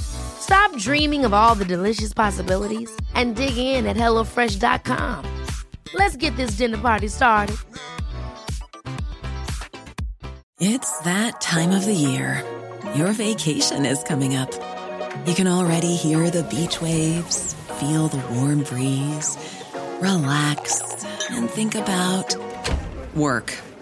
Stop dreaming of all the delicious possibilities and dig in at HelloFresh.com. Let's get this dinner party started. It's that time of the year. Your vacation is coming up. You can already hear the beach waves, feel the warm breeze, relax, and think about work.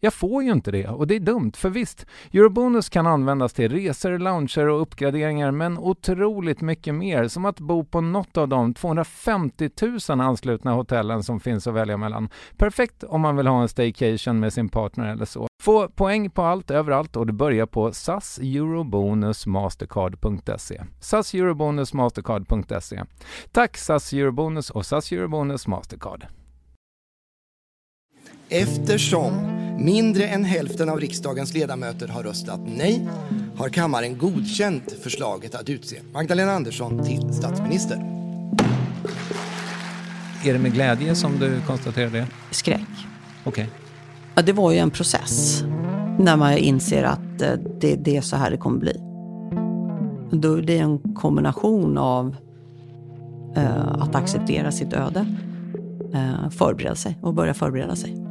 Jag får ju inte det och det är dumt, för visst, Eurobonus kan användas till resor, lounger och uppgraderingar, men otroligt mycket mer, som att bo på något av de 250 000 anslutna hotellen som finns att välja mellan. Perfekt om man vill ha en staycation med sin partner eller så. Få poäng på allt, överallt och det börjar på SAS Eurobonus Mastercard.se. SAS Eurobonus Mastercard.se. Tack SAS Eurobonus och SAS Eurobonus Mastercard. Eftersom mindre än hälften av riksdagens ledamöter har röstat nej har kammaren godkänt förslaget att utse Magdalena Andersson till statsminister. Är det med glädje som du konstaterar det? Skräck. Okej. Ja, det var ju en process när man inser att eh, det, det är så här det kommer bli. Då är det en kombination av eh, att acceptera sitt öde, eh, förbereda sig och börja förbereda sig.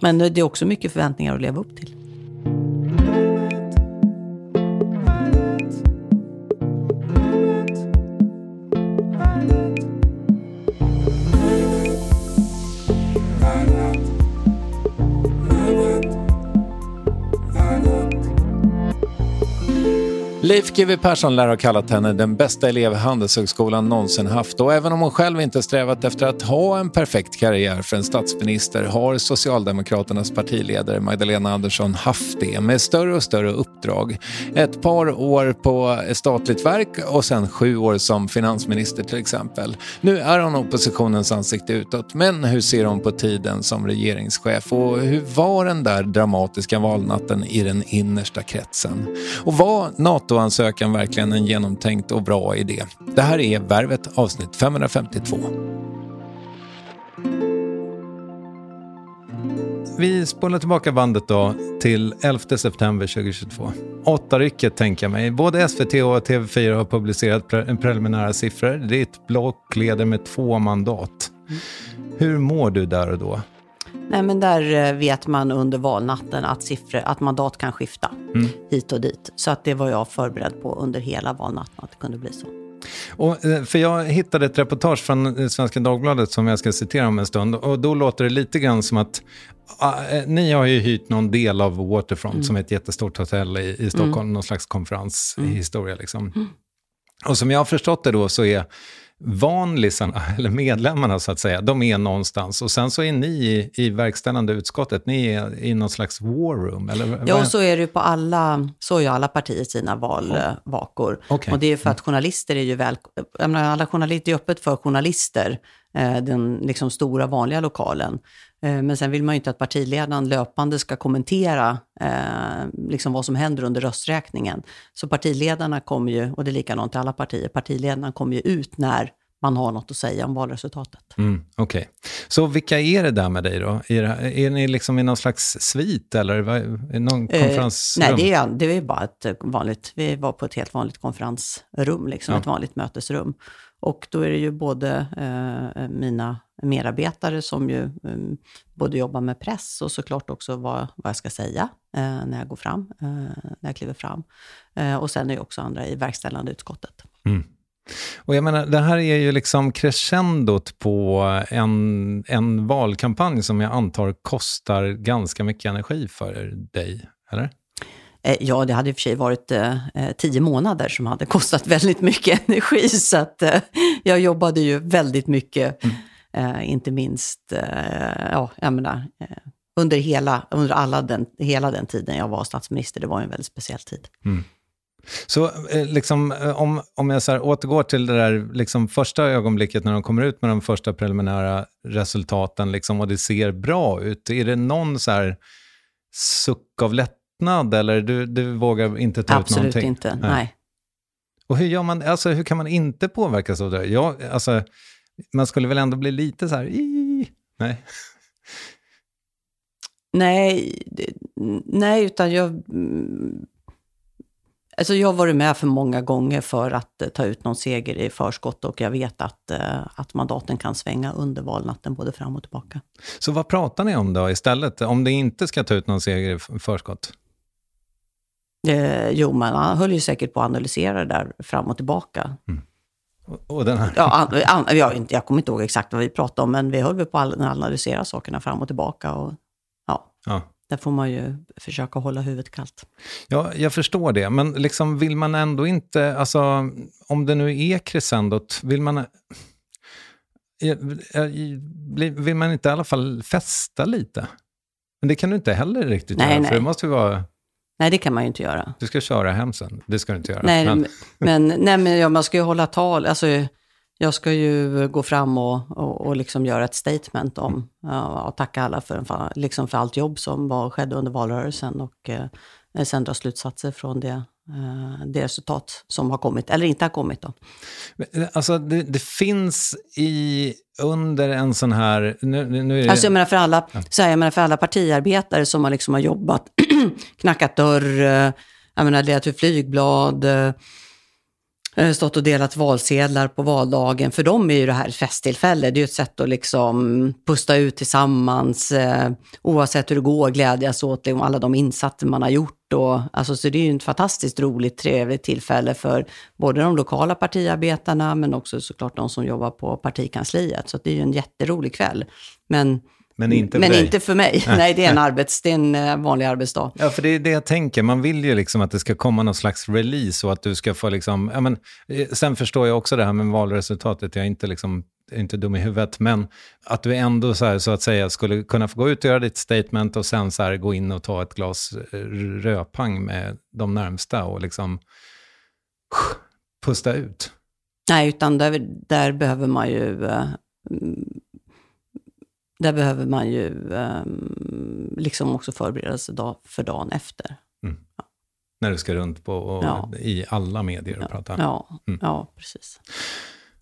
Men det är också mycket förväntningar att leva upp till. Leif GW Persson lär ha kallat henne den bästa elev Handelshögskolan någonsin haft och även om hon själv inte strävat efter att ha en perfekt karriär för en statsminister har Socialdemokraternas partiledare Magdalena Andersson haft det med större och större uppdrag. Ett par år på statligt verk och sen sju år som finansminister till exempel. Nu är hon oppositionens ansikte utåt men hur ser hon på tiden som regeringschef och hur var den där dramatiska valnatten i den innersta kretsen? Och var NATO NATO-ansökan verkligen en genomtänkt och bra idé? Det här är Värvet avsnitt 552. Vi spolar tillbaka bandet då till 11 september 2022. Åtta rycket tänker jag mig. Både SVT och TV4 har publicerat pre- preliminära siffror. Ditt block leder med två mandat. Hur mår du där och då? Nej, men där eh, vet man under valnatten att, siffror, att mandat kan skifta hit och dit. Så att det var jag förberedd på under hela valnatten, att det kunde bli så. Och, eh, för jag hittade ett reportage från eh, Svenska Dagbladet som jag ska citera om en stund. Och då låter det lite grann som att ah, ni har ju hyrt någon del av Waterfront som är ett jättestort hotell i, i Stockholm, någon slags konferenshistoria. Liksom. Och som jag har förstått det då så är vanlisarna, eller medlemmarna så att säga, de är någonstans. Och sen så är ni i, i verkställande utskottet, ni är i någon slags war room, eller? Ja, och så är det på alla, så gör alla partier sina valvakor. Okej. Och det är för att journalister är ju väl, jag menar, alla journalister, är öppet för journalister, eh, den liksom stora vanliga lokalen. Eh, Men sen vill man ju inte att partiledaren löpande ska kommentera eh, liksom vad som händer under rösträkningen. Så partiledarna kommer ju, och det är likadant i alla partier, partiledarna kommer ju ut när man har något att säga om valresultatet. Mm, Okej. Så vilka är det där med dig då? Är, är ni liksom i någon slags svit eller vad- är någon Eh, konferensrum? nej, det är, det är bara ett eh, vanligt, vi var på ett helt vanligt konferensrum, liksom, Ja. ett vanligt mötesrum. Och då är det ju både eh, eh, mina medarbetare som ju eh, både jobbar med press och såklart också vad, vad jag ska säga eh, när jag går fram, eh, när jag kliver fram. Eh, och sen är det också andra i verkställande utskottet. Mm. Och jag menar, det här är ju liksom crescendot på en, en valkampanj som jag antar kostar ganska mycket energi för dig, eller? Eh, Ja, det hade i och för sig varit eh, eh, tio månader som hade kostat väldigt mycket energi, så att jag jobbade ju väldigt mycket, eh, inte minst, ja, jag menar, under, hela, under alla den, hela den tiden jag var statsminister. Det var en väldigt speciell tid. Så eh, liksom, om, om jag så här återgår till det där liksom, första ögonblicket när de kommer ut med de första preliminära resultaten liksom, och det ser bra ut, är det någon så här suck av lättnad eller du, du vågar inte ta ut Absolut någonting? inte, nej. Och hur, gör man, alltså, hur kan man inte påverkas av det? Jag, alltså, man skulle väl ändå bli lite så här... "Ii." Nej. Nej, nej utan jag... Alltså jag har varit med för många gånger för att eh, ta ut någon seger i förskott och jag vet att, eh, att mandaten kan svänga under valnatten både fram och tillbaka. Så vad pratar ni om då istället? Om det inte ska ta ut någon seger i förskott? Eh, jo, man höll ju säkert på att analysera det där fram och tillbaka. Och, och den här... Ja, an, an, jag, inte- jag kommer inte ihåg exakt vad vi pratade om, men vi höll väl på att analysera sakerna fram och tillbaka. Och, ja, Ja. där får man ju försöka hålla huvudet kallt. Ja, jag förstår det, men liksom vill man ändå inte, alltså om det nu är crescendot, vill man... eh, eh, Vill man inte i alla fall festa lite? Men det kan du inte heller riktigt Nej, göra, nej. för det måste ju vara... Nej, det kan man ju inte göra. Du ska köra hem sen, det ska du inte göra. Nej, men, men, nej, men ja, man ska ju hålla tal. Alltså, jag ska ju gå fram och, och, och liksom göra ett statement om, ja, och tacka alla för, liksom för allt jobb som var, skedde under valrörelsen och eh, sen dra slutsatser från det, eh, det resultat som har kommit, eller inte har kommit. Då. Alltså, det, det finns i, under en sån här... Nu, nu är det, Alltså jag menar för alla, så här, jag menar för alla partiarbetare som har, liksom har jobbat, knackat dörr, eh, jag menar delat ut flygblad, eh, eh, stått och delat valsedlar på valdagen. För dem är ju det här ett festtillfälle. Det är ju ett sätt att liksom pusta ut tillsammans, eh, oavsett hur det går, glädjas åt liksom, alla de insatser man har gjort. Och, alltså, så det är ju ett fantastiskt roligt, trevligt tillfälle för både de lokala partiarbetarna, men också såklart de som jobbar på partikansliet. Så det är ju en jätterolig kväll. Men, men inte för men dig. inte för mig. Nej, det är en, arbets, det är en eh, vanlig arbetsdag. Ja, för det är det jag tänker. Man vill ju liksom att det ska komma någon slags release och att du ska få liksom... Ja, men, eh, sen förstår jag också det här med valresultatet. Jag är inte, liksom, inte dum i huvudet, men att du ändå så, här, så att säga skulle kunna få gå ut och göra ditt statement och sen så här, gå in och ta ett glas eh, rödpang med de närmsta och liksom pusta ut. Nej, utan där, där behöver man ju... mm, Där behöver man ju eh, liksom också förbereda sig dag, för dagen efter. När du ska runt på och, Ja. i alla medier och prata. Ja, Ja, ja precis.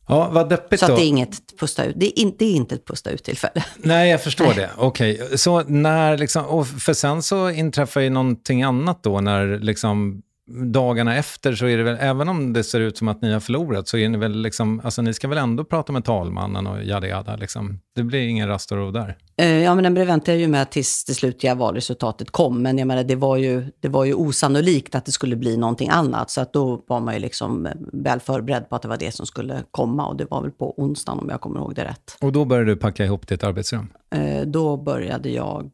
vad deppigt Så då. att det är inget pusta ut. Det är inte, det är inte ett pusta ut-tillfälle. Nej, jag förstår det. Okej, så när liksom, och för sen så inträffar ju någonting annat då, när liksom dagarna efter så är det väl, även om det ser ut som att ni har förlorat, så är ni väl liksom, alltså ni ska väl ändå prata med talmannen och jada jada liksom. Det blir ingen rast och ro där. Eh, Ja, men den väntade jag ju med tills det slutliga valresultatet kom. Men jag menar, det var ju, det var ju osannolikt att det skulle bli någonting annat. Så att då var man ju liksom eh, väl förberedd på att det var det som skulle komma. Och det var väl på onsdagen om jag kommer ihåg det rätt. Och då börjar du packa ihop ditt arbetsrum. Eh, då började jag,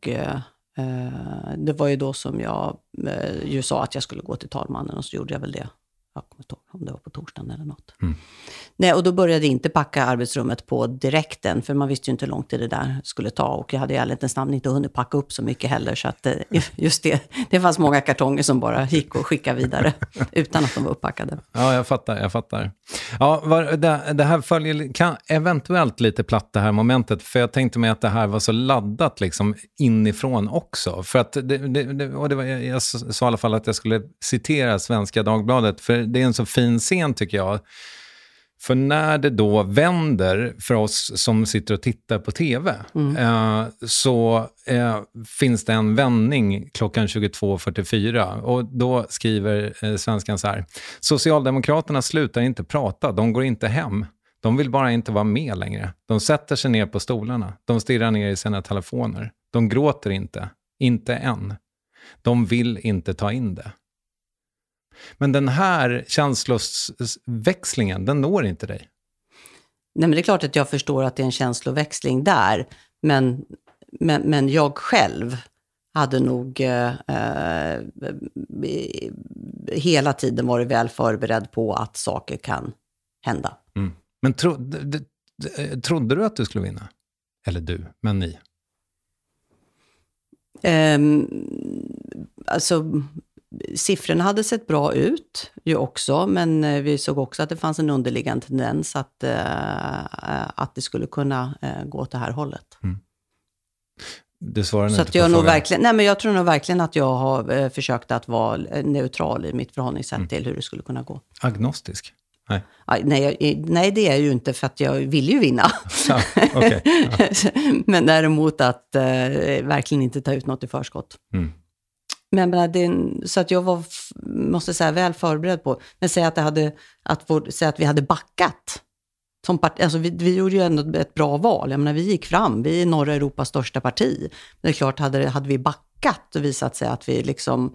Eh, det var ju då som jag eh, ju sa att jag skulle gå till talmannen och så gjorde jag väl det. Jag kommer inte ihåg om det var på torsdagen eller något. Nej, och då började jag inte packa arbetsrummet på direkten, för man visste ju inte hur lång tid det där skulle ta. Och jag hade i ärlighetens namn inte hunnit packa upp så mycket heller, så att eh, just det, det fanns många kartonger som bara gick att skicka vidare utan att de var uppackade. Ja, jag fattar, jag fattar. Ja, var, det, det, här följer kan, eventuellt lite platt det här momentet, för jag tänkte mig att det här var så laddat liksom inifrån också. För att det, det, och det var, jag sa i alla fall att jag skulle citera Svenska Dagbladet, för det är en så fin scen tycker jag för när det då vänder för oss som sitter och tittar på tv, mm. eh, så eh, finns det en vändning klockan 22.44. Och då skriver eh, svenskan så här. Socialdemokraterna slutar inte prata, de går inte hem. De vill bara inte vara med längre. De sätter sig ner på stolarna. De stirrar ner i sina telefoner. De gråter inte. Inte än. De vill inte ta in det. Men den här känslosväxlingen, den når inte dig. Nej, men det är klart att jag förstår att det är en känsloväxling där. Men, men, men jag själv hade nog eh, eh hela tiden varit väl förberedd på att saker kan hända. Mm. Men tro, trodde du att du skulle vinna? Eller du, men ni? Um, alltså, siffrorna hade sett bra ut ju också, men eh, vi såg också att det fanns en underliggande tendens att, uh, att det skulle kunna gå åt det här hållet. Mm. Du svarar Så inte jag på nog verkligen, nej men Jag tror nog verkligen att jag har försökt att vara neutral i mitt förhållningssätt mm. till hur det skulle kunna gå. Agnostisk? Nej. Nej, nej, det är jag ju inte för att jag vill ju vinna. Ja, okay. ja. men däremot att verkligen inte ta ut något i förskott. Mm. Men det, så att jag var, måste säga, väl förberedd på, men säga att, det hade, att, vår, säga att vi hade backat. Som part, alltså vi, vi gjorde ju ändå ett bra val. Jag menar, vi gick fram, vi är norra Europas största parti. Men det är klart, hade, hade vi backat och visat sig att vi liksom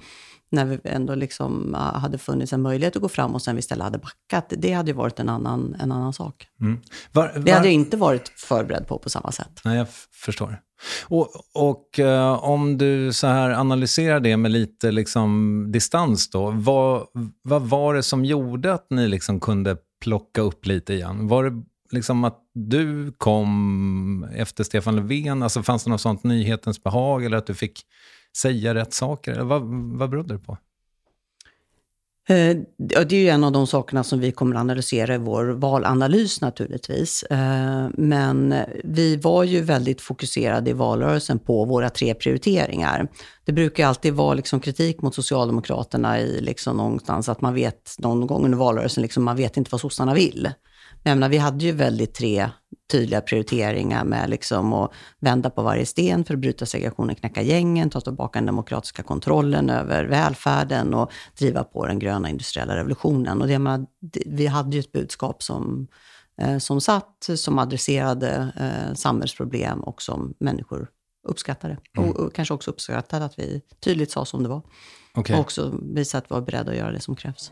när vi ändå liksom hade funnits en möjlighet att gå fram och sen vi istället hade backat, det hade ju varit en annan, en annan sak. Mm. Var, var... Det hade jag inte varit förberedd på på samma sätt. Nej, jag förstår. Och, och uh, om du så här analyserar det med lite liksom distans då, vad, vad var det som gjorde att ni liksom kunde plocka upp lite igen? Var det liksom att du kom efter Stefan Löfven? Alltså fanns det något sånt nyhetens behag eller att du fick säga rätt saker? Vad, vad berodde det på? Eh, det är ju en av de sakerna som vi kommer analysera i vår valanalys naturligtvis. Eh, men vi var ju väldigt fokuserade i valrörelsen på våra tre prioriteringar. Det brukar alltid vara liksom kritik mot Socialdemokraterna i liksom någonstans att man vet någon gång under valrörelsen, liksom, man vet inte vad sossarna vill. Men vi hade ju väldigt tre tydliga prioriteringar med liksom att vända på varje sten för att bryta segregationen, knäcka gängen, ta tillbaka den demokratiska kontrollen över välfärden och driva på den gröna industriella revolutionen. Och det, man, vi hade ju ett budskap som, eh, som satt, som adresserade eh, samhällsproblem och som människor uppskattade. Mm. Och, och, kanske också uppskattade att vi tydligt sa som det var. Okay. Och också visade att vi var beredda att göra det som krävs.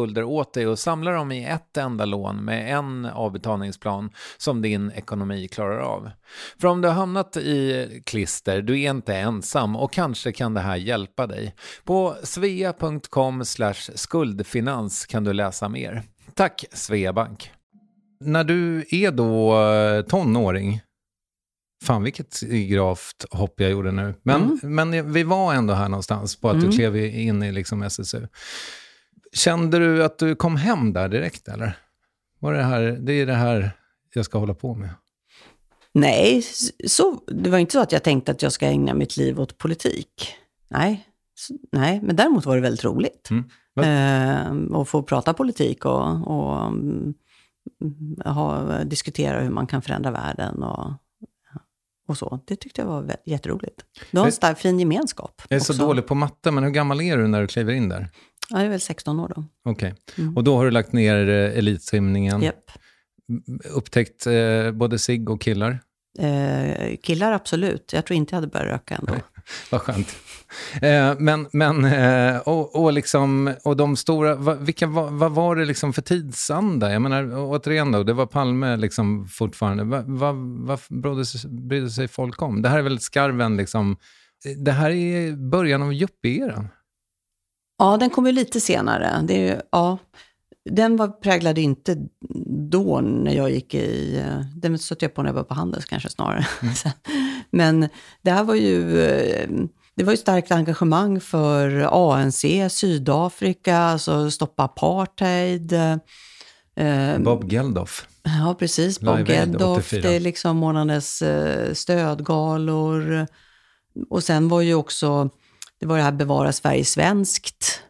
skulder åt dig och samla dem i ett enda lån med en avbetalningsplan som din ekonomi klarar av. För om du har hamnat i klister, du är inte ensam och kanske kan det här hjälpa dig. På svea.com skuldfinans kan du läsa mer. Tack Sveabank! När du är då eh, tonåring, Fan vilket gravt hopp jag gjorde nu. Men, mm. men vi var ändå här någonstans på att mm. du klev in i liksom SSU. Kände du att du kom hem där direkt eller? Var det, här, det är det här jag ska hålla på med? Nej, så, det var inte så att jag tänkte att jag ska ägna mitt liv åt politik. Nej, nej men däremot var det väldigt roligt. Mm. Eh, att få prata politik och, och mm, ha, diskutera hur man kan förändra världen och, och så. Det tyckte jag var jätteroligt. Det var en stark, fin gemenskap. Jag är också. så dålig på matte, men hur gammal är du när du kliver in där? Ja, jag är väl 16 år då. Okej. Okay. Mm. Och då har du lagt ner eh, elitsimningen? Yep. Upptäckt eh, både sig och killar? Eh, killar, absolut. Jag tror inte jag hade börjat röka ändå. Vad skönt. Eh, men, men eh, och, och, liksom, och de stora, va, vilka, va, vad var det liksom för tidsanda? Jag menar, återigen då, det var Palme liksom fortfarande. Vad va, va, brydde, brydde sig folk om? Det här är väl skarven liksom, det här är början av yuppie-eran? Ja, den kom ju lite senare. Det är, ja, den var, präglade inte då när jag gick i... Eh, den stötte jag på när jag var på Handels kanske snarare. Mm. Men det här var ju... Eh, det var ju starkt engagemang för ANC, Sydafrika, alltså stoppa apartheid. Eh, Bob Geldof. Ja, precis. Bob Live Geldof. Det är liksom månadens stödgalor. Och sen var ju också det var det här Bevara Sverige svenskt.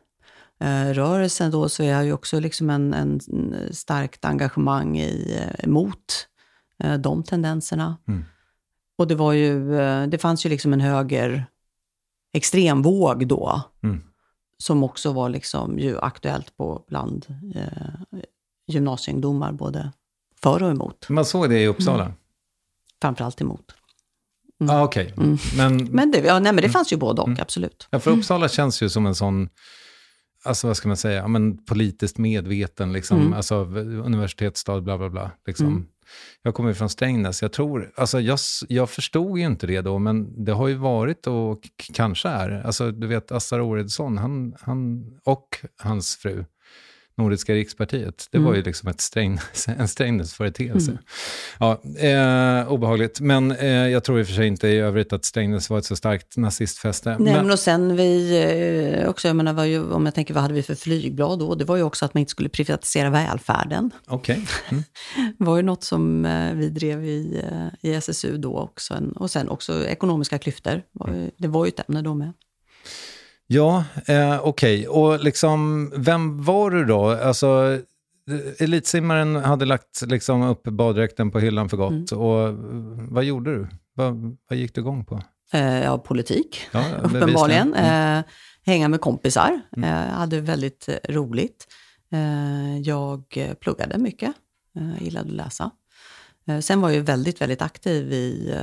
Eh, rörelsen då så är jag ju också liksom en, en starkt engagemang i, eh, mot eh, de tendenserna. Mm. Och det var ju, eh, det fanns ju liksom en höger extremvåg då. Mm. Som också var liksom ju aktuellt på bland eh, gymnasieungdomar, både för och emot. Man såg det i Uppsala? Mm. Framförallt emot. Mm. Ah, Okej, okay. mm. men... Men det, ja, nej, men det mm. fanns ju både och, mm. absolut. Ja, för Uppsala känns ju som en sån, alltså vad ska man säga, men politiskt medveten, liksom, mm. alltså universitetsstad, bla bla bla. Liksom. Mm. Jag kommer från Strängnäs, jag tror, alltså jag, jag förstod ju inte det då, men det har ju varit och kanske är, alltså du vet Assar Oredsson, han, han och hans fru, Nordiska rikspartiet. Det mm. var ju liksom ett Strängnäs, en Strängnäsföreteelse. Mm. Ja, eh, obehagligt. Men eh, jag tror i och för sig inte i övrigt att Strängnäs var ett så starkt nazistfäste. Nej, men, men och sen vi eh, också, jag menar, ju, om jag tänker vad hade vi för flygblad då? Det var ju också att man inte skulle privatisera välfärden. Okej. Okay. Mm. var ju något som eh, vi drev i, eh, i SSU då också. Och sen också ekonomiska klyftor. Det var ju ett ämne då med. Ja, eh, okej. Okay. Och liksom, vem var du då? Alltså, elitsimmaren hade lagt liksom, upp baddräkten på hyllan för gott. Mm. Och vad gjorde du? Vad, vad gick du igång på? Eh, ja, politik, ja, uppenbarligen. Mm. Eh, hänga med kompisar. Mm. Eh, hade väldigt eh, roligt. Eh, jag pluggade mycket. Eh, gillade att läsa. Sen var jag väldigt, väldigt aktiv i,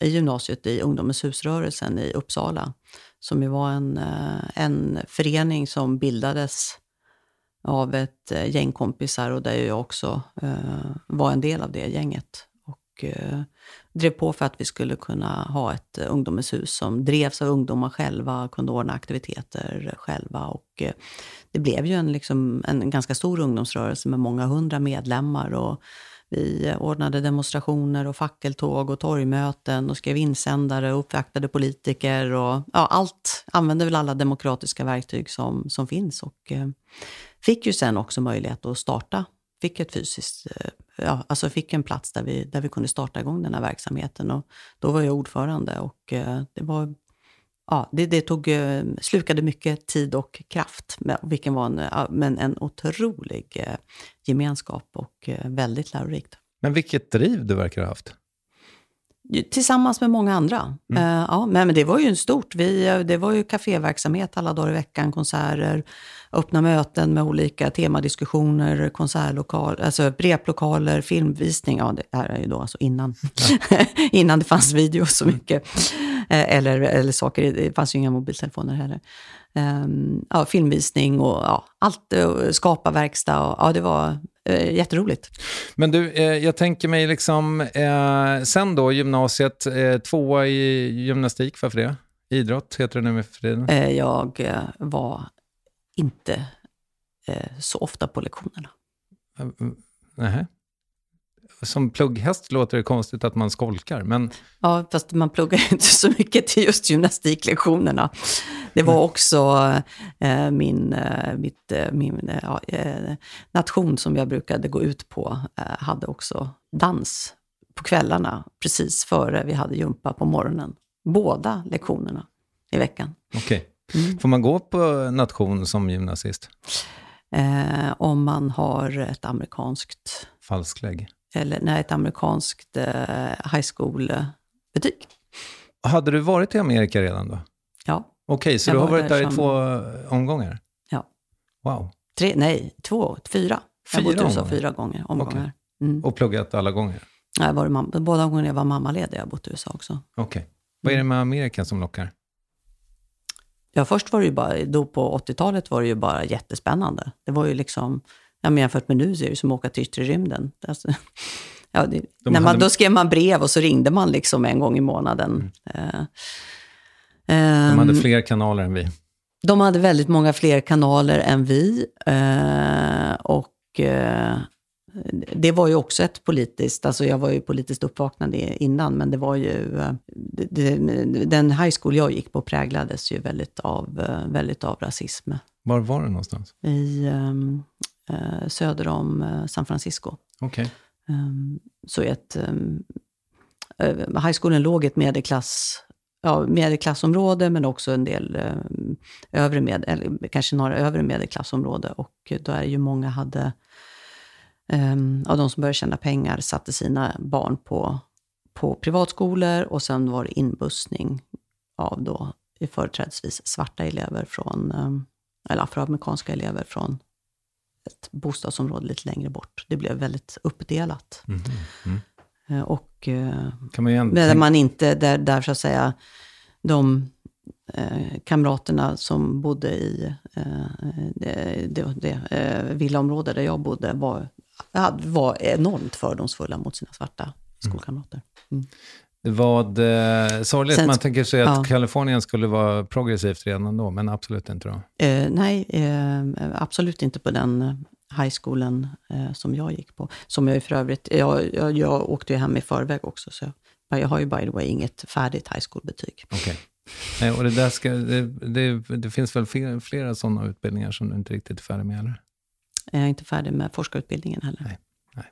i gymnasiet i Ungdomens husrörelsen i Uppsala som ju var en, eh, en förening som bildades av ett eh, gäng kompisar och där jag också eh, var en del av det gänget. Och eh, drev på för att vi skulle kunna ha ett eh, ungdomens hus som drevs av ungdomar själva, kunde ordna aktiviteter själva. Och, eh, det blev ju en, liksom, en ganska stor ungdomsrörelse med många hundra medlemmar. Och vi ordnade demonstrationer och fackeltåg och torgmöten och skrev insändare och uppvaktade politiker. Och, ja, allt använde väl alla demokratiska verktyg som, som finns. Och eh, fick ju sen också möjlighet att starta fick ett fysiskt, eh, ja, alltså fick en plats där vi, där vi kunde starta igång den här verksamheten. Och då var jag ordförande och eh, det var Ja, det, det tog, eh, slukade mycket tid och kraft, vilken var en, men en otrolig eh, gemenskap och eh, väldigt lärorikt. Men vilket driv du verkar ha haft. Tillsammans med många andra. Mm. Uh, ja, men det var ju en stort. Vi, det var ju kaféverksamhet alla dagar i veckan, konserter, öppna möten med olika temadiskussioner, konsertlokaler, alltså replokaler, filmvisning. Ja, det här är ju då alltså innan, innan det fanns video så mycket. Uh, eller, eller saker, det fanns ju inga mobiltelefoner heller. Um, ja, filmvisning och ja, allt, uh, skapa verkstad. Och, ja, det var eh, jätteroligt. Men du, eh, jag tänker mig liksom, eh, sen då gymnasiet, eh, tvåa i gymnastik, varför det? Idrott heter det nu för tiden. Eh, jag eh, var inte eh, så ofta på lektionerna. Nej. Som plugghäst låter det konstigt att man skolkar, men... Ja, fast man pluggar inte så mycket till just gymnastiklektionerna. Det var också eh, min, eh, mitt, eh, min eh, eh, nation som jag brukade gå ut på, eh, hade också dans på kvällarna, precis före vi hade jumpa på morgonen. Båda lektionerna i veckan. Okej. Okay. Mm. Får man gå på nation som gymnasist? om man har ett amerikanskt... Falsklägg? Eller nej, ett amerikanskt high school-betyg. Hade du varit i Amerika redan då? Ja. Okej, okay, så jag du har varit där, där i två omgångar? Ja. Wow. Tre, nej, två, fyra. Jag har bott i USA fyra gånger, omgångar. Okay. Mm. Och pluggat alla gånger? Nej, var mamma, båda gångerna jag var mammaledig jag har bott i USA också. Okej. Okay. Vad är det med Amerika som lockar? Ja, först var det ju bara, då på 80-talet var det ju bara jättespännande. Det var ju liksom, ja, men jämfört med nu så är det som att åka till yttre rymden. Alltså, ja, det, när man, hade... Då skrev man brev och så ringde man liksom en gång i månaden. Mm. Uh, de hade ehm, fler kanaler än vi. De hade väldigt många fler kanaler än vi. Eh, och eh, det var ju också ett politiskt, alltså jag var ju politiskt uppvaknande innan, men det var ju, det, den high school jag gick på präglades ju väldigt av, väldigt av rasism. Var var det någonstans? I um, uh, söder om San Francisco. Okay. Um, så ett, um, high schoolen låg i ett medelklass ja, medelklassområde, men också en del eh, övre med, eller kanske några övre medelklassområde. Och då är ju många hade, eh, av de som började tjäna pengar, satte sina barn på, på privatskolor och sen var det inbussning av då företrädesvis svarta elever från, eh, eller afroamerikanska elever från ett bostadsområde lite längre bort. Det blev väldigt uppdelat. Mm. Mm. Eh, och eh, kan man där man inte, där, där så att säga, de eh, kamraterna som bodde i eh, det, det, det eh, villaområde där jag bodde var, var enormt fördomsfulla mot sina svarta mm. skolkamrater. Mm. Vad eh, sorgligt, Sen, man tänker sig att ja. Kalifornien skulle vara progressivt redan då, men absolut inte då? Eh, nej, eh, absolut inte på den high schoolen eh, som jag gick på. Som jag för övrigt, jag, jag, jag åkte ju hem i förväg också, så jag, jag har ju by the way inget färdigt high school-betyg. Okay. Nej, och det, där ska, det, det, det, finns väl flera, flera sådana utbildningar som du inte riktigt är färdig med, eller? Jag är inte färdig med forskarutbildningen heller. Nej, nej.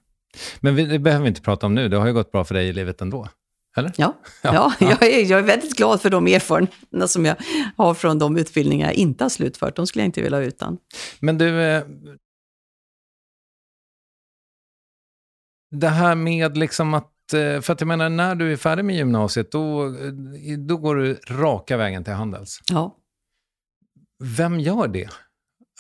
Men vi, det behöver vi inte prata om nu, det har ju gått bra för dig i livet ändå. Eller? Ja, ja, ja, ja. Jag, är, jag är väldigt glad för de erfarenheter som jag har från de utbildningar jag inte har slutfört. De skulle jag inte vilja ha utan. Men du, eh, det här med liksom att, eh, för att jag menar när du är färdig med gymnasiet, då, eh, då går du raka vägen till Handels. Ja. Vem gör det?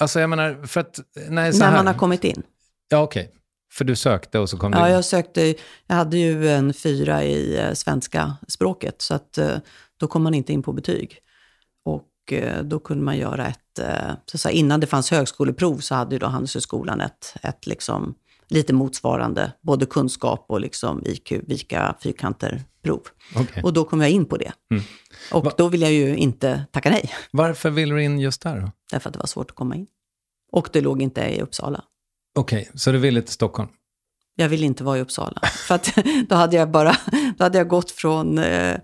Alltså jag menar, för att... Nej, när här, man har kommit in. Ja, okej. Okay. För du sökte och så kom ja, du? Ja, jag sökte. Jag hade ju en fyra i eh, svenska språket, så att då kom man inte in på betyg. Och då kunde man göra ett, så att säga, innan det fanns högskoleprov så hade ju då Handelshögskolan ett, ett liksom lite motsvarande både kunskap och liksom IQ, vika fyrkanter-prov. Okej. Och då kom jag in på det. Mm. Och Va- då vill jag ju inte tacka nej, Varför vill du in just där då? därför att det var svårt att komma in. Och det låg inte i Uppsala. Okej, så du ville till Stockholm? Jag ville inte vara i Uppsala. För att då hade jag bara, då hade jag gått från, eh,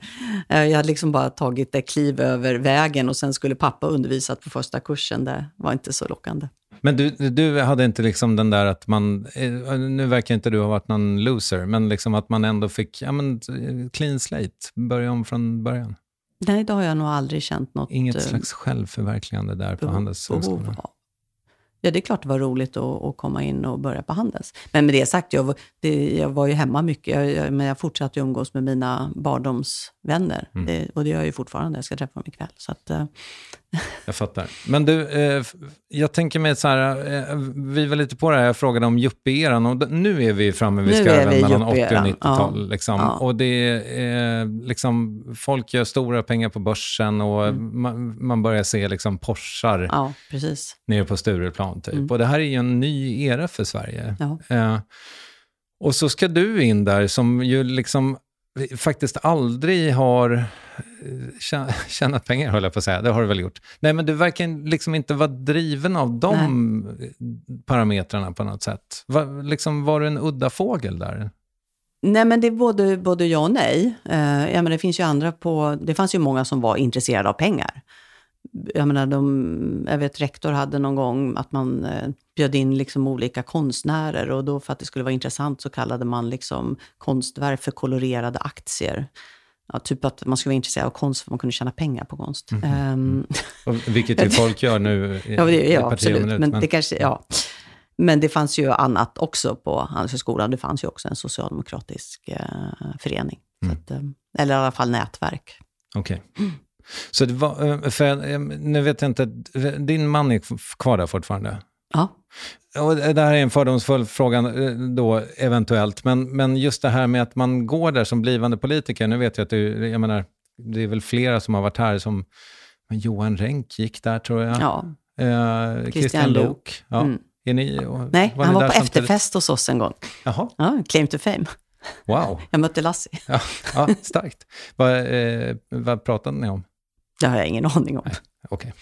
eh, jag hade liksom bara tagit ett kliv över vägen och sen skulle pappa undervisat på första kursen. Det var inte så lockande. Men du, du hade inte liksom den där att man, eh, nu verkar inte du ha varit någon loser, men liksom att man ändå fick, ja men eh, clean slate, börja om från början. Nej, då har jag nog aldrig känt något Inget slags självförverkligande där på Handelshögskolan. behov. Ja, det är klart det var roligt att, att komma in och börja på Handels. Men med det sagt, jag var, det, jag var ju hemma mycket, jag, jag, men jag fortsatte umgås med mina barndoms barndomsvänner. Mm. Det, och det gör jag ju fortfarande, jag ska träffa dem ikväll. Så att, eh, Jag fattar. Men du, eh, jag tänker mig så här, eh, vi var lite på det här, jag frågade om yuppie-eran och nu är vi framme vid skarven mellan 80 och yuppie-eran, 90-tal. ja. Liksom. Ja. Och det är eh, liksom, folk gör stora pengar på börsen och man, man börjar se liksom Porschar Mm. ja, precis. nere på Stureplan typ. Mm. Och det här är ju en ny era för Sverige. Ja. Eh, och så ska du in där som ju liksom faktiskt aldrig har eh, tjä- tjänat pengar, höll jag på att säga. Det har du väl gjort? Nej, men du verkar liksom inte vara driven av de parametrarna på något sätt. Va, liksom, var du en udda fågel där? Nej, men det är både, både ja och nej. Eh, jag menar, det finns ju andra på... Det fanns ju många som var intresserade av pengar. Jag menar, de, jag vet rektor hade någon gång att man eh, bjöd in liksom olika konstnärer och då för att det skulle vara intressant så kallade man liksom konstverk för kolorerade aktier. Ja, typ att man skulle vara intresserad av konst för man kunde tjäna pengar på konst. Ehm, Och, vilket ju folk gör nu i, Ja, det, ja absolut. minut, Men, det kanske, ja. men det fanns ju annat också på Handelshögskolan. Det fanns ju också en socialdemokratisk eh, förening. Mm. Att, eh, eller i alla fall nätverk. Okej. Så det var, eh, för, eh, nu vet jag inte, din man är kvar där fortfarande? Ja. Och det här är en fördomsfull fråga eh, då, eventuellt, men, men just det här med att man går där som blivande politiker, nu vet jag att du, jag menar, det är väl flera som har varit här som, men Johan Renck gick där tror jag. Ja. Eh, Christian Lok. Ja. Mm. Är ni, och, Nej, var han var på samtidigt? efterfest hos oss en gång. Jaha, Ja, claim to fame. wow. Jag mötte Lassie. Ja, ja, starkt. Vad, eh, vad pratade ni om? Det har jag ingen aning om. Okej.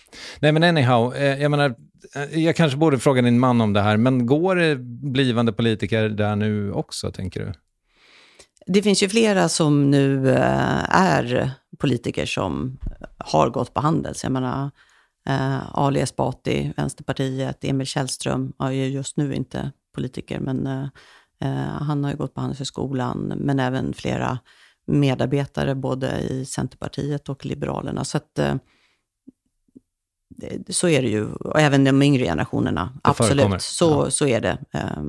Nej, men anyhow, eh, jag menar, eh, jag kanske borde fråga din man om det här, men går det blivande politiker där nu också, tänker du? Det finns ju flera som nu eh, är politiker som har gått på Handels. Jag menar, Ali Esbati, Vänsterpartiet, Emil Källström är ju just nu inte politiker, men han har ju gått på Handelshögskolan, men även flera medarbetare både i Centerpartiet och Liberalerna. Så att eh, det- så är det ju, och även de yngre generationerna. förekommer. Absolut, så, Ja. så är det. eh,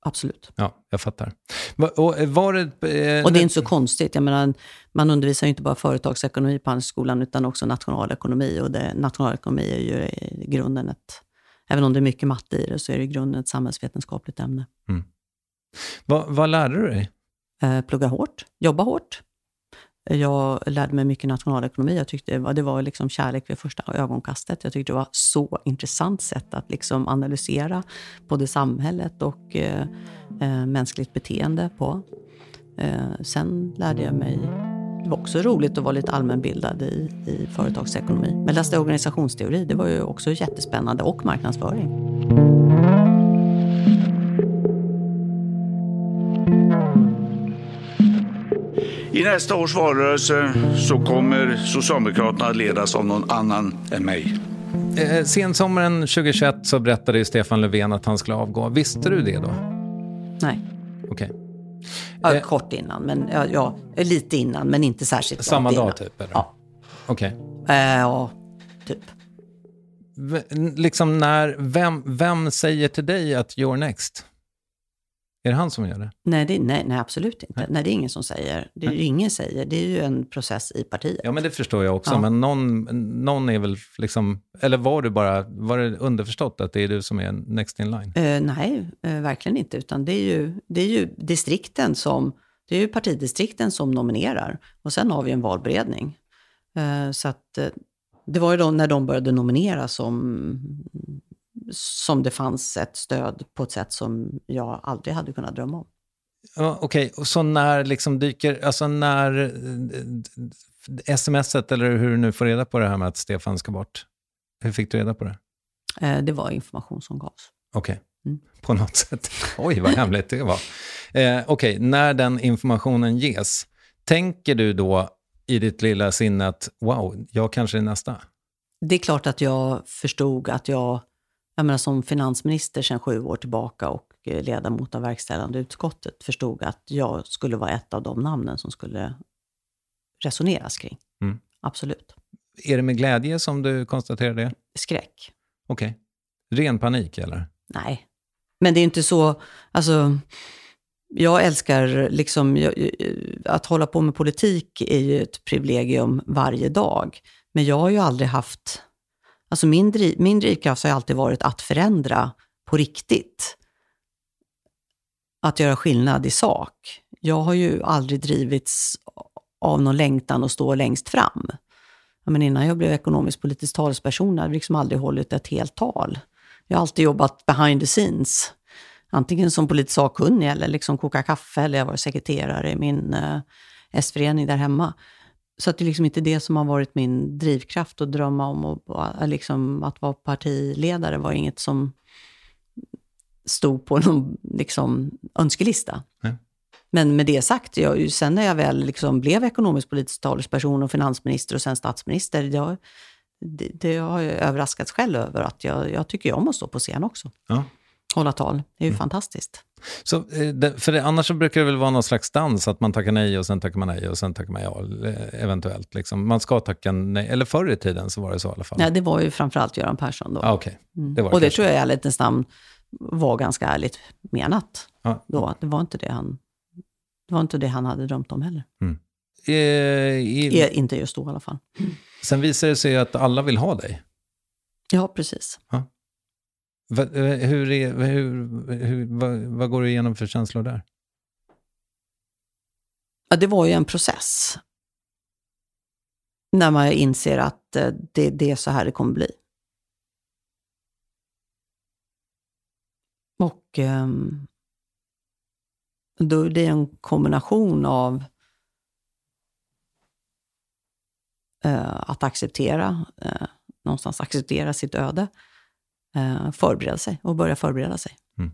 absolut. Ja, jag fattar. Va, och eh, var det... Eh, Och det är inte så konstigt. Jag menar, man undervisar ju inte bara företagsekonomi på Handelshögskolan, utan också nationalekonomi. Och det, nationalekonomi är ju i grunden ett, även om det är mycket matte i det, så är det i grunden ett samhällsvetenskapligt ämne. vad, vad lärde du dig? Eh, plugga hårt, jobba hårt. Jag lärde mig mycket nationalekonomi. Jag tyckte det var, det var liksom kärlek vid första ögonkastet. Jag tyckte det var så intressant sätt att liksom analysera både samhället och eh, eh, mänskligt beteende på. Eh, sen lärde jag mig, det var också roligt att vara lite allmänbildad i, i företagsekonomi. Men läste organisationsteori, det var ju också jättespännande och marknadsföring. I nästa års valrörelse så kommer Socialdemokraterna att ledas av någon annan än mig. Eh, sensommaren 2021 så berättade ju Stefan Löfven att han skulle avgå. Visste du det då? Nej, Okej. ja, Eh. kort innan, men ja, ja, lite innan, men inte särskilt Samma dag innan. typ? Eller? Ja. Okej. Eh, ja, typ. V- Liksom när, vem, vem säger till dig att you're next? Är det han som gör det? Nej, det, nej, nej, absolut inte. Nej. det är ingen som säger. Det är ju ingen säger. Det är ju en process i partiet. Ja, men det förstår jag också. Ja. Men någon, någon är väl liksom... Eller var du bara... Var det underförstått att det är du som är next in line? Eh, nej, eh, verkligen inte. Utan det är, ju, det är ju distrikten som... Det är ju partidistrikten som nominerar. Och sen har vi en valberedning. Eh, så att... Eh, det var ju då när de började nominera som som det fanns ett stöd på ett sätt som jag aldrig hade kunnat drömma om. Ja, Okej, och så när liksom dyker, alltså när eh, smset eller hur du nu får reda på det här med att Stefan ska bort. Hur fick du reda på det? Eh, Det var information som gavs. Okej, Mm. på något sätt. Oj, vad hemligt det var. Eh, Okej, när den informationen ges, tänker du då i ditt lilla sinne att wow, jag kanske är nästa? Det är klart att jag förstod att jag, jag menar som finansminister sedan sju år tillbaka och eh, ledamot av verkställande utskottet, förstod att jag skulle vara ett av de namnen som skulle resoneras kring. Mm. Absolut. Är det med glädje som du konstaterar det? Skräck. Okej. Ren panik eller? Nej. Men det är inte så, alltså, jag älskar liksom, jag, att hålla på med politik är ju ett privilegium varje dag. Men jag har ju aldrig haft, alltså min, driv, min drivkraft har alltid varit att förändra på riktigt. Att göra skillnad i sak. Jag har ju aldrig drivits av någon längtan att stå längst fram. Men innan jag blev ekonomisk politisk talesperson hade jag liksom aldrig hållit ett helt tal. Jag har alltid jobbat behind the scenes. Antingen som politisk sakkunnig eller liksom koka kaffe eller jag var sekreterare i min eh, S-förening där hemma. Så att det är liksom inte det som har varit min drivkraft att drömma om och, och, liksom, att vara partiledare var inget som stod på någon liksom, önskelista. Nej. Men med det sagt, jag, sen när jag väl liksom blev ekonomisk politisk talesperson och finansminister och sen statsminister, jag, det, det har jag överraskats själv över att jag, jag tycker om att stå på scen också. Ja. Hålla tal, det är ju fantastiskt. Så, eh, för det, annars så brukar det väl vara någon slags dans, att man tackar nej och sen tackar man nej och sen tackar man ja, eventuellt. Liksom. Man ska tacka nej, eller förr i tiden så var det så i alla fall. Nej, det var ju framförallt Göran Persson då. Ah, Okej, Mm. det var och det kanske. tror jag i ärlighetens namn var ganska ärligt menat Ja. då. Det var inte det han, det var inte det han hade drömt om heller. Eh, i, E- Inte just då i alla fall. sen visar det sig att alla vill ha dig. Ja, precis. Va, eh, hur är, hur, hur, vad, vad går du igenom för känslor där? Ja, det var ju en process. När man inser att eh, det, det är så här det kommer bli. Och ehm, då det är en kombination av eh, att acceptera, eh, någonstans acceptera sitt öde, förbereda sig och börja förbereda sig. Eh,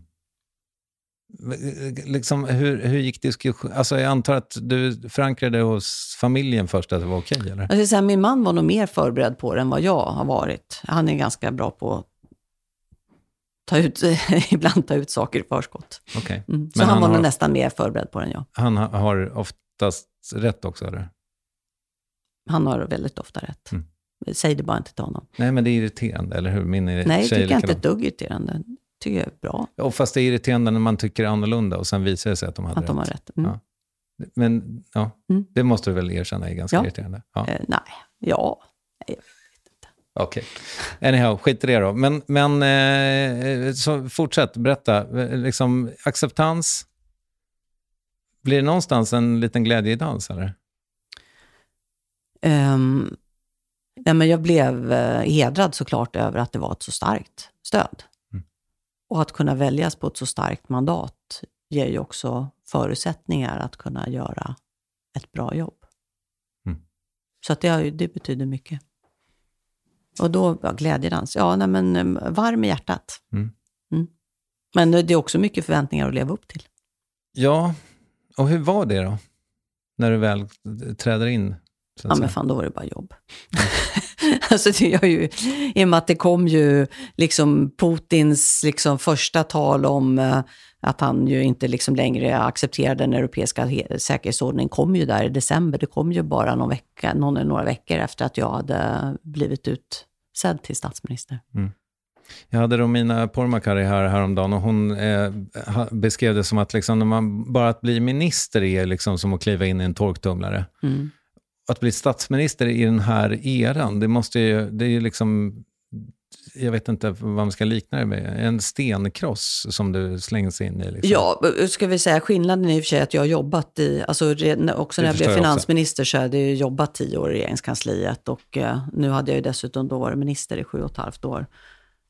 Liksom, hur, hur gick diskussionen? Alltså, jag antar att du förankrade hos familjen först att det var okej, eller? Ska säga, min man var nog mer förberedd på det än vad jag har varit. Han är ganska bra på att ta ut, ibland ta ut saker i förskott. Okej. Mm. Så Men han, han var nog nästan mer förberedd på det än jag. Han ha- har oftast rätt också, eller? Han har väldigt ofta rätt. Mm. Säg det bara inte till honom. Nej, men det är irriterande, eller hur? Min Nej, är tycker jag inte ett dugg irriterande. tycker jag är bra Och fast det är irriterande när man tycker annorlunda och sen visar det sig att de hade att de har rätt. rätt. Mm. Ja. Men ja, Mm. det måste du väl erkänna är ganska Ja. irriterande? Ja. Eh, nej, ja. Nej, Okej. Anyhow, skit i det då. Men, men eh, så fortsätt, berätta. Eh, Liksom, acceptans. Blir det någonstans en liten glädje i dans, eller? Ehm, nej, men jag blev eh, hedrad såklart över att det var ett så starkt stöd. Mm. Och att kunna väljas på ett så starkt mandat ger ju också förutsättningar att kunna göra ett bra jobb. Mm. Så att det, det betyder mycket. Och då, ja, glädjedans, ja, nej, men eh, varm i hjärtat. Mm. Mm. Men det är också mycket förväntningar att leva upp till. Ja, och hur var det då? När du väl träder in? Så Ja, men fan, då var det bara jobb. alltså det gör ju, i och med att det kom ju liksom Putins liksom första tal om eh, att han ju inte liksom längre accepterar den europeiska he- säkerhetsordningen, kom ju där i december. Det kom ju bara någon vecka, någon eller några veckor efter att jag hade blivit utsedd till statsminister. Jag hade Romina Pourmokhtari här häromdagen och hon eh, beskrev det som att liksom, när man, bara att bli minister är liksom som att kliva in i en torktumlare. Mm. Att bli statsminister i den här eran, det måste ju, det är ju liksom, jag vet inte vad man ska likna det med, en stenkross som du slängs in i. Liksom. Ja, ska vi säga skillnaden är i och för sig att jag har jobbat i, alltså också när jag blev jag också. finansminister så hade jag jobbat tio år i regeringskansliet och eh, nu hade jag ju dessutom då varit minister i sju och ett halvt år.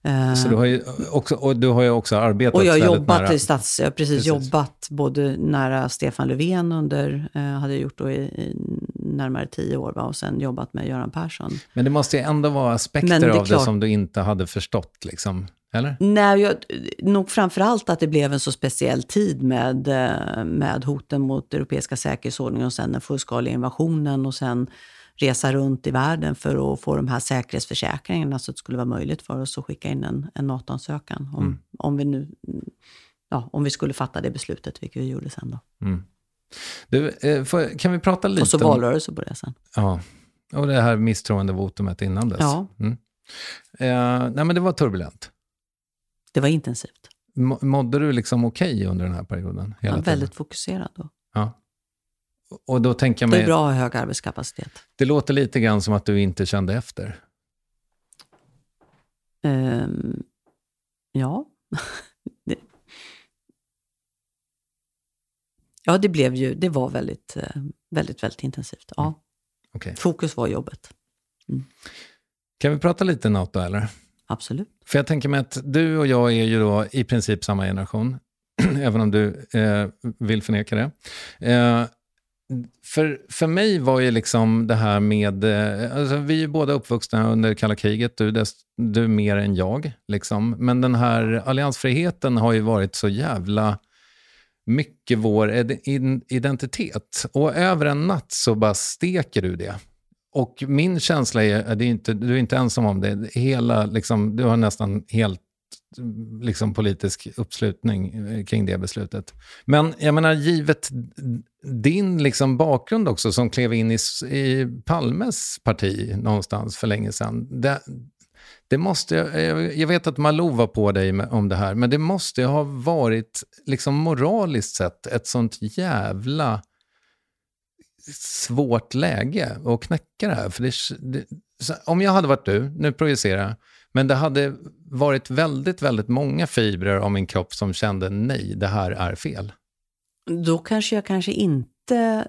Eh, Så du har ju också, och du har ju också arbetat och jag har väldigt jobbat nära. i stats... Jag har precis, Precis. jobbat både nära Stefan Löfven under, eh, hade jag gjort då i, i närmare tio år, va? och sen jobbat med Göran Persson. Men det måste ju ändå vara aspekter det av det klart- som du inte hade förstått, liksom. Eller? Nej, jag, nog framför allt att det blev en så speciell tid med, eh, med hoten mot europeiska säkerhetsordningen och sen den fullskaliga invasionen och sen resa runt i världen för att få de här säkerhetsförsäkringarna så att det skulle vara möjligt för oss att skicka in en, en NATO-ansökan. Om, Mm. om, vi nu, ja, om vi skulle fatta det beslutet, vilket vi gjorde sen då. Mm. Du, eh, får, kan vi prata lite Och så om... valrörelse på det sen. Ja, och det här misstroendevotumet innan dess. Ja. Mm. Eh, nej, men det var turbulent. Det var intensivt. Må- Mådde du liksom okej under den här perioden? Jag Hela var tiden? väldigt fokuserad då. Ja. Och då tänker jag Det är mig, bra att ha hög arbetskapacitet. det låter lite grann som att du inte kände efter. Ehm, ja. ja, det blev ju, det var väldigt, eh, väldigt, väldigt intensivt. Ja. Okej. Fokus var jobbet. Kan vi prata lite NATO eller? Absolut. För jag tänker mig att du och jag är ju då i princip samma generation, även om du eh, vill förneka det. Eh, för, för mig var ju liksom det här med, eh, alltså vi är båda uppvuxna under kalla kriget, du, dess, du mer än jag. Liksom. Men den här alliansfriheten har ju varit så jävla mycket vår identitet. Och över en natt så bara steker du det. Och min känsla är, det är inte, du är inte ensam om det, hela, liksom, du har nästan helt liksom, politisk uppslutning eh, kring det beslutet. Men jag menar, givet din liksom, bakgrund också, som klev in i, i Palmes parti någonstans för länge sedan. Det, det måste, jag vet att Malou var på dig om det här, men det måste ha varit liksom moraliskt sett ett sånt jävla svårt läge att knäcka det här. För det, det, om jag hade varit du, nu projicerar jag, men det hade varit väldigt, väldigt många fibrer av min kropp som kände nej, det här är fel. Då kanske jag kanske inte...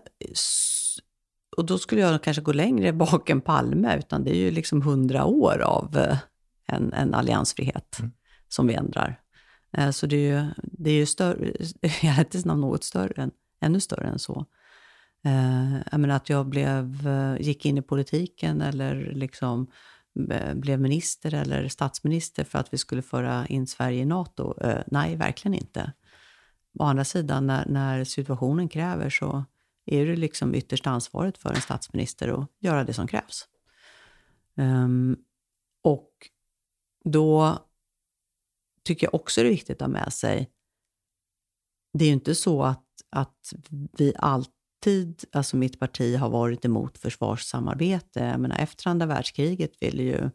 Och då skulle jag kanske gå längre bak än Palme, utan det är ju liksom hundra år av eh, en, en alliansfrihet som vi ändrar. Eh, Så det är ju, det är ju större, i ärlighetens namn något större, än, ännu större än så. Eh, Jag menar att jag blev, gick in i politiken eller liksom blev minister eller statsminister för att vi skulle föra in Sverige i NATO. Nej, verkligen inte. Å andra sidan, när, när situationen kräver så är det liksom ytterst ansvaret för en statsminister att göra det som krävs. Um, och då tycker jag också det är viktigt att ha med sig, det är ju inte så att, att vi alltid, alltså mitt parti har varit emot försvarssamarbete. Jag menar, efter andra världskriget ville ju,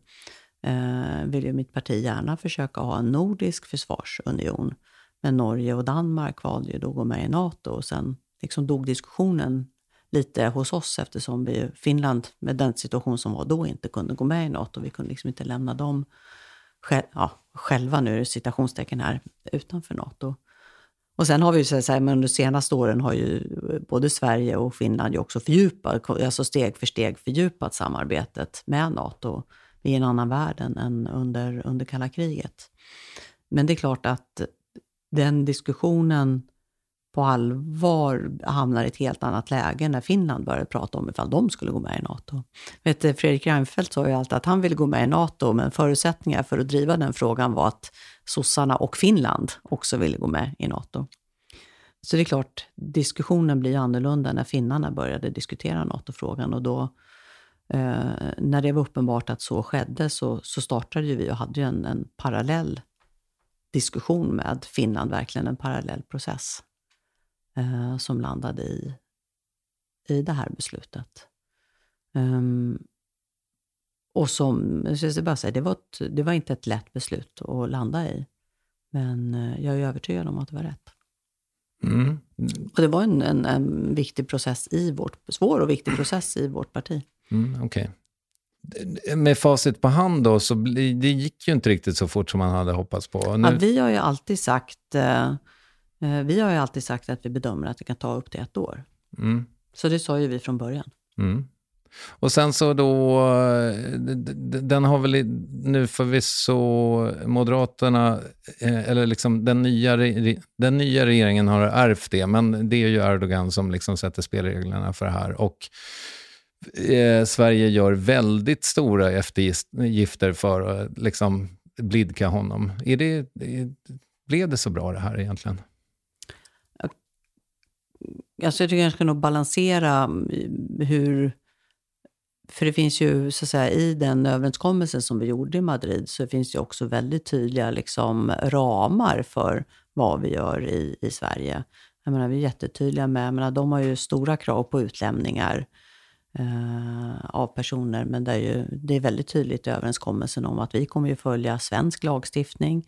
eh, vill ju mitt parti gärna försöka ha en nordisk försvarsunion. Men Norge och Danmark valde ju då att gå med i NATO och sen liksom dog diskussionen lite hos oss eftersom vi, Finland med den situation som var då inte kunde gå med i NATO. Vi kunde liksom inte lämna dem själv, ja, själva, nu är det citationstecken här, utanför NATO. Och sen har vi ju så här, men under de senaste åren har ju både Sverige och Finland ju också fördjupat, alltså steg för steg fördjupat samarbetet med NATO i en annan värld än- än under, under kalla kriget. Men det är klart att den diskussionen på allvar hamnar i ett helt annat läge när Finland började prata om ifall de skulle gå med i NATO. Vet, du, Fredrik Reinfeldt sa ju alltid att han ville gå med i NATO, men förutsättningar för att driva den frågan var att sossarna och Finland också ville gå med i NATO. Så det är klart, diskussionen blir annorlunda när finnarna började diskutera NATO-frågan och då eh, när det var uppenbart att så skedde så, så startade ju vi och hade ju en, en parallell diskussion med Finland, verkligen en parallell process eh, som landade i, i det här beslutet. Ehm, och som, jag ska bara säga, det var, ett, det var inte ett lätt beslut att landa i. Men eh, jag är övertygad om att det var rätt. Mm. Och det var en, en, en viktig process i vårt, svår och viktig process i vårt parti. Mm, Okej. Med facit på hand då, så det gick ju inte riktigt så fort som man hade hoppats på. Nu, Ja, vi har ju alltid sagt, eh, vi har ju alltid sagt att vi bedömer att det kan ta upp till ett år. mm, Så det sa ju vi från början. mm. Och sen så då, eh, den har väl nu förvisso Moderaterna, eh, eller liksom den nya, den nya regeringen har ärvt det, men det är ju Erdogan som liksom sätter spelreglerna för det här. Och eh, Sverige gör väldigt stora eftergifter för att liksom blidka honom. Är det, är, blev det så bra det här egentligen? Alltså jag tycker jag ska nog balansera mm, hur... För det finns ju, så att säga, i den överenskommelsen som vi gjorde i Madrid, så finns det ju också väldigt tydliga liksom, ramar för vad vi gör i, i Sverige. Jag menar, vi är jättetydliga med, jag menar, de har ju stora krav på utlämningar eh, av personer, men det är, ju, det är väldigt tydligt i överenskommelsen om att vi kommer ju följa svensk lagstiftning,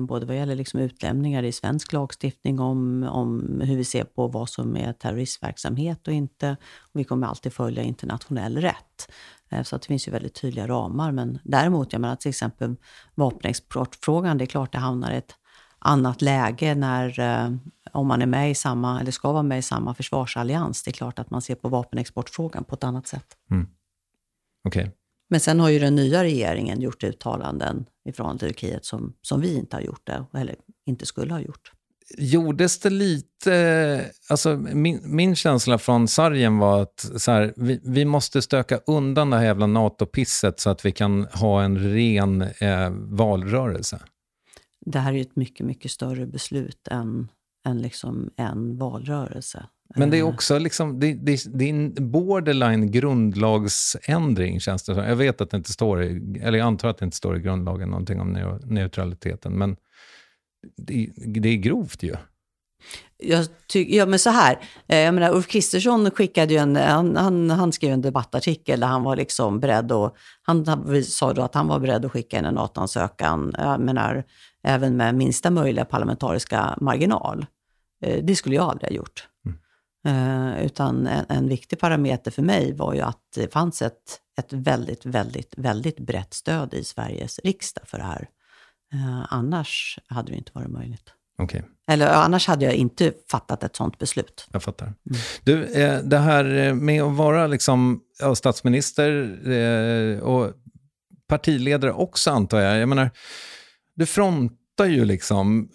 både vad gäller liksom utlämningar i svensk lagstiftning om, om hur vi ser på vad som är terroristverksamhet och inte. Och vi kommer alltid följa internationell rätt. Eh, Så att det finns ju väldigt tydliga ramar. Men däremot, jag menar till exempel vapenexportfrågan, det är klart det hamnar i ett annat läge när, eh, om man är med i samma, eller ska vara med i samma försvarsallians. Det är klart att man ser på vapenexportfrågan på ett annat sätt. Okej. Men sen har ju den nya regeringen gjort uttalanden ifrån Turkiet som, som vi inte har gjort det, eller inte skulle ha gjort. Gjordes det lite... Alltså min, min känsla från sargen var att så här, vi, vi måste stöka undan det här jävla NATO-pisset så att vi kan ha en ren eh, valrörelse. Det här är ju ett mycket, mycket större beslut än, än liksom en valrörelse. Men det är Eh, också liksom, det, det, det är en borderline grundlagsändring, känns det som. Jag vet att det inte står i, eller jag antar att det inte står i grundlagen någonting om neu- neutraliteten, men det, det är grovt ju. Jag tycker, ja men så här, eh, jag menar Ulf Kristersson skickade ju en, han, han, han skrev en debattartikel där han var liksom beredd att, han han sa då att han var beredd att skicka in en NATO-ansökan, jag menar även med minsta möjliga parlamentariska marginal. Eh, Det skulle jag aldrig ha gjort. Eh, utan en, en viktig parameter för mig var ju att det fanns ett, ett väldigt, väldigt, väldigt brett stöd i Sveriges riksdag för det här. Eh, annars hade det inte varit möjligt. Okej. Eller annars hade jag inte fattat ett sånt beslut. Jag fattar. Du, eh, det här med att vara liksom, ja, statsminister och partiledare också, antar jag. Jag menar, du frontar ju liksom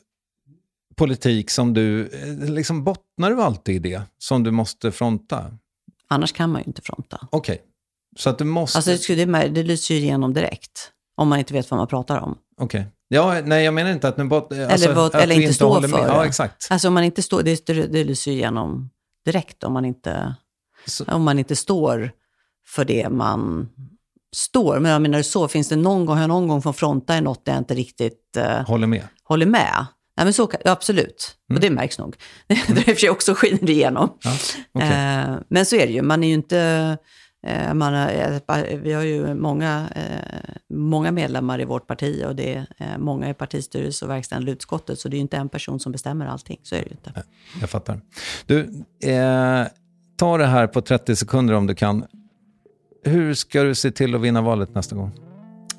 politik som du... eh, Liksom bottnar du alltid i det som du måste fronta? Annars kan man ju inte fronta. Okej. Så att du måste... Alltså, det, det, lyser ju igenom direkt. Om man inte vet vad man pratar om. Okej. Ja, nej, jag menar inte att... Nu bot... alltså, eller att eller inte stå för med. det. Ja, exakt. Alltså om man inte står, det, det, lyser ju igenom direkt om man inte, Så- om man inte står för det man står. Men jag menar så, finns det någon gång, har jag någon gång fått fronta i något där jag inte riktigt eh, Håller med. håller med? Nej men så kan, ja, absolut. Och det märks nog. det är i och för sig också skiner igenom. Ja, okej. Eh, men så är det ju. Man är ju inte... eh, Man har, eh, vi har ju många, eh, många medlemmar i vårt parti och det är eh, många i partistyrelse och verkställande utskottet. Så det är ju inte en person som bestämmer allting. Så är det ju inte. Jag fattar. Du, eh, ta det här på 30 sekunder om du kan. Hur ska du se till att vinna valet nästa gång?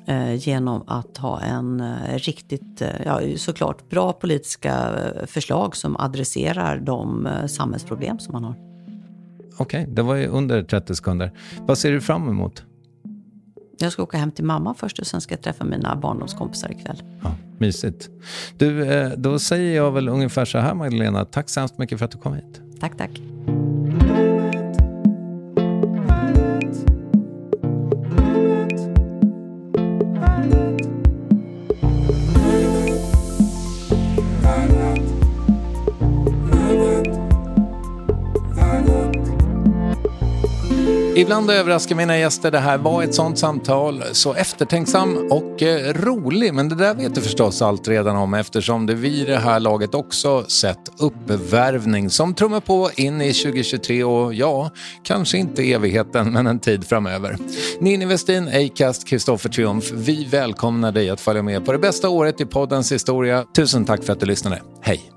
Eh, genom att ha en eh, riktigt, eh, ja såklart, bra politiska förslag som adresserar de samhällsproblem som man har. Okej, det var ju under 30 sekunder. Vad ser du fram emot? Jag ska åka hem till mamma först och sen ska jag träffa mina barndomskompisar ikväll. Ja, mysigt. Du, då säger jag väl ungefär så här Magdalena. Tack så hemskt mycket för att du kom hit. Tack, tack. Ibland överraskar mina gäster. Det här var ett sånt samtal. Så eftertänksam och eh, rolig. Men det där vet du förstås allt redan om eftersom det vid det här laget också sett uppvärvning som trummar på in i 2023 och ja, kanske inte evigheten men en tid framöver. Ninni Westin, Acast, Kristoffer Triumf. Vi välkomnar dig att följa med på det bästa året i poddens historia. Tusen tack för att du lyssnade. Hej!